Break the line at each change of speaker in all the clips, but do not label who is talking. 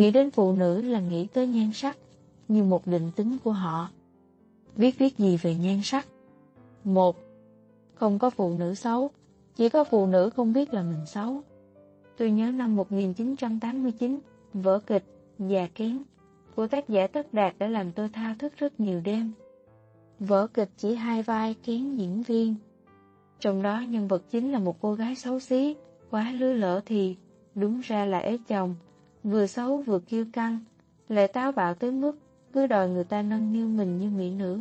Nghĩ đến phụ nữ là nghĩ tới nhan sắc, như một định tính của họ. Viết viết gì về nhan sắc? Một, không có phụ nữ xấu, chỉ có phụ nữ không biết là mình xấu. Tôi nhớ năm 1989, vở kịch Già Kén của tác giả Tất Đạt đã làm tôi thao thức rất nhiều đêm. Vở kịch chỉ hai vai kén diễn viên. Trong đó nhân vật chính là một cô gái xấu xí, quá lứa lỡ thì, đúng ra là ế chồng, vừa xấu vừa kiêu căng, lại táo bạo tới mức cứ đòi người ta nâng niu mình như mỹ nữ.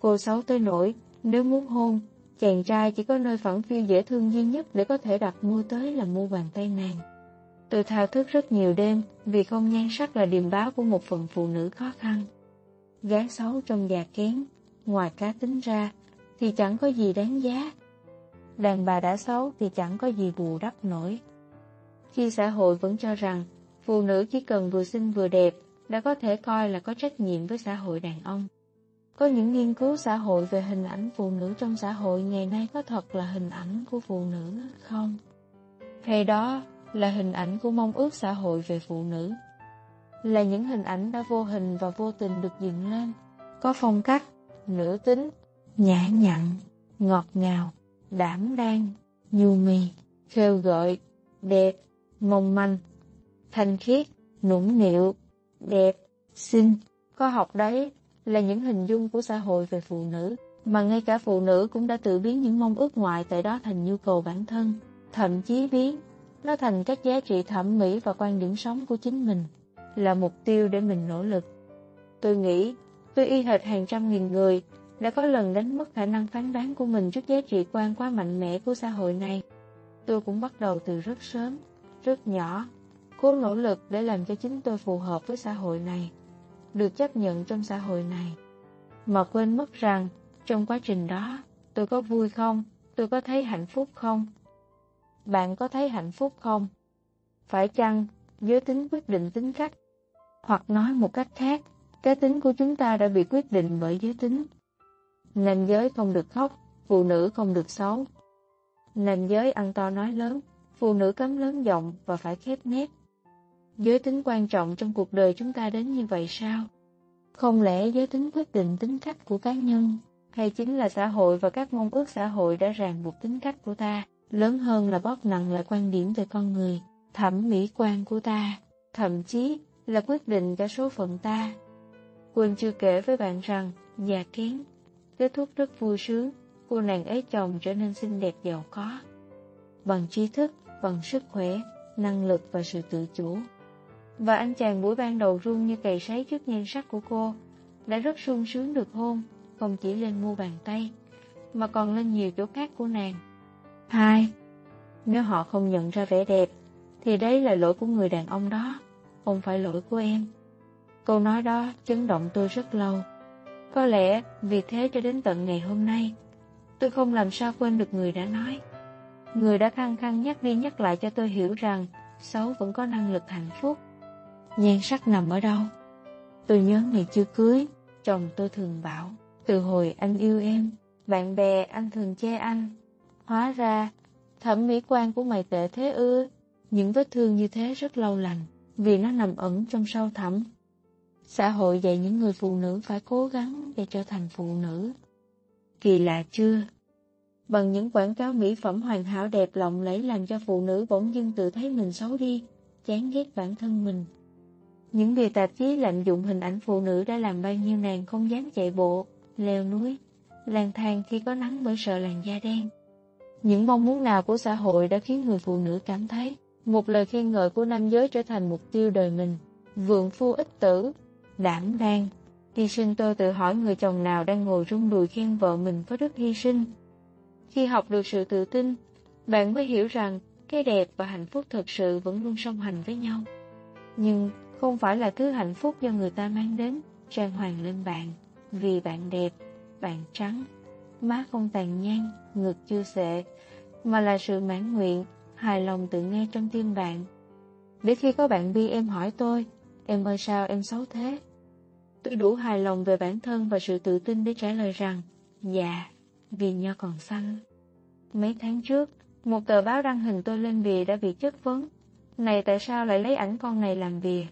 Cô xấu tới nổi, nếu muốn hôn, chàng trai chỉ có nơi phẳng phiêu dễ thương duy nhất để có thể đặt mua tới là mua bàn tay nàng. Tôi thao thức rất nhiều đêm vì không nhan sắc là điềm báo của một phần phụ nữ khó khăn. Gái xấu trong già kén, ngoài cá tính ra thì chẳng có gì đáng giá. Đàn bà đã xấu thì chẳng có gì bù đắp nổi. Khi xã hội vẫn cho rằng phụ nữ chỉ cần vừa xinh vừa đẹp đã có thể coi là có trách nhiệm với xã hội đàn ông. Có những nghiên cứu xã hội về hình ảnh phụ nữ trong xã hội ngày nay có thật là hình ảnh của phụ nữ không? Hay đó là hình ảnh của mong ước xã hội về phụ nữ? Là những hình ảnh đã vô hình và vô tình được dựng lên, có phong cách, nữ tính, nhã nhặn, ngọt ngào, đảm đang, nhu mì, khêu gợi, đẹp, mong manh, thanh khiết, nũng nịu, đẹp, xinh, có học đấy là những hình dung của xã hội về phụ nữ, mà ngay cả phụ nữ cũng đã tự biến những mong ước ngoại tại đó thành nhu cầu bản thân, thậm chí biến nó thành các giá trị thẩm mỹ và quan điểm sống của chính mình, là mục tiêu để mình nỗ lực. Tôi nghĩ, tôi y hệt hàng trăm nghìn người đã có lần đánh mất khả năng phán đoán của mình trước giá trị quan quá mạnh mẽ của xã hội này. Tôi cũng bắt đầu từ rất sớm, rất nhỏ, cố nỗ lực để làm cho chính tôi phù hợp với xã hội này được chấp nhận trong xã hội này. Mà quên mất rằng, trong quá trình đó, tôi có vui không? Tôi có thấy hạnh phúc không? Bạn có thấy hạnh phúc không? Phải chăng giới tính quyết định tính cách? Hoặc nói một cách khác, cái tính của chúng ta đã bị quyết định bởi giới tính. Nam giới không được khóc, phụ nữ không được xấu. Nam giới ăn to nói lớn, phụ nữ cấm lớn giọng và phải khép nét. Giới tính quan trọng trong cuộc đời chúng ta đến như vậy sao? Không lẽ giới tính quyết định tính cách của cá nhân, hay chính là xã hội và các mong ước xã hội đã ràng buộc tính cách của ta, lớn hơn là bóp nặng lại quan điểm về con người, thẩm mỹ quan của ta, thậm chí là quyết định cả số phận ta. Quỳnh chưa kể với bạn rằng, già kiến kết thúc rất vui sướng, cô nàng ấy chồng trở nên xinh đẹp giàu có. Bằng trí thức, bằng sức khỏe, năng lực và sự tự chủ. Và anh chàng buổi ban đầu run như cày sấy trước nhan sắc của cô, đã rất sung sướng được hôn, không chỉ lên mua bàn tay, mà còn lên nhiều chỗ khác của nàng. Hai, nếu họ không nhận ra vẻ đẹp, thì đấy là lỗi của người đàn ông đó, không phải lỗi của em. Câu nói đó chấn động tôi rất lâu. Có lẽ vì thế cho đến tận ngày hôm nay, tôi không làm sao quên được người đã nói. Người đã khăng khăng nhắc đi nhắc lại cho tôi hiểu rằng xấu vẫn có năng lực hạnh phúc. Nhan sắc nằm ở đâu? Tôi nhớ ngày chưa cưới, chồng tôi thường bảo, từ hồi anh yêu em, bạn bè anh thường che anh. Hóa ra, thẩm mỹ quan của mày tệ thế ư? Những vết thương như thế rất lâu lành, vì nó nằm ẩn trong sâu thẳm. Xã hội dạy những người phụ nữ phải cố gắng để trở thành phụ nữ. Kỳ lạ chưa? Bằng những quảng cáo mỹ phẩm hoàn hảo đẹp lộng lẫy làm cho phụ nữ bỗng dưng tự thấy mình xấu đi, chán ghét bản thân mình. Những bìa tạp chí lạm dụng hình ảnh phụ nữ đã làm bao nhiêu nàng không dám chạy bộ, leo núi, lang thang khi có nắng bởi sợ làn da đen. Những mong muốn nào của xã hội đã khiến người phụ nữ cảm thấy một lời khen ngợi của nam giới trở thành mục tiêu đời mình. Vượng phu ích tử, đảm đang. Hy sinh tôi tự hỏi người chồng nào đang ngồi rung đùi khen vợ mình có đức hy sinh. Khi học được sự tự tin, bạn mới hiểu rằng cái đẹp và hạnh phúc thực sự vẫn luôn song hành với nhau. Nhưng không phải là thứ hạnh phúc do người ta mang đến, trang hoàng lên bạn, vì bạn đẹp, bạn trắng, má không tàn nhang, ngực chưa sệ, mà là sự mãn nguyện, hài lòng tự nghe trong tim bạn. Để khi có bạn bi em hỏi tôi, em ơi sao em xấu thế? Tôi đủ hài lòng về bản thân và sự tự tin để trả lời rằng, dạ, vì nho còn xanh. Mấy tháng trước, một tờ báo đăng hình tôi lên bìa đã bị chất vấn. Này tại sao lại lấy ảnh con này làm việc?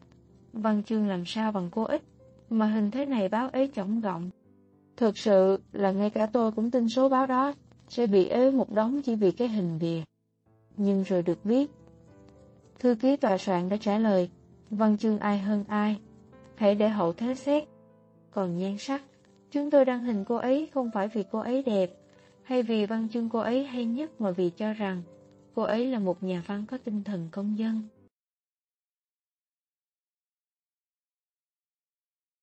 Văn chương làm sao bằng cô ích, mà hình thế này báo ấy chổng gọng. Thực sự là ngay cả tôi cũng tin số báo đó sẽ bị ế một đống chỉ vì cái hình bìa. Nhưng rồi được viết Thư ký tòa soạn đã trả lời, văn chương ai hơn ai, hãy để hậu thế xét. Còn nhan sắc, chúng tôi đăng hình cô ấy không phải vì cô ấy đẹp, hay vì văn chương cô ấy hay nhất mà vì cho rằng cô ấy là một nhà văn có tinh thần công dân.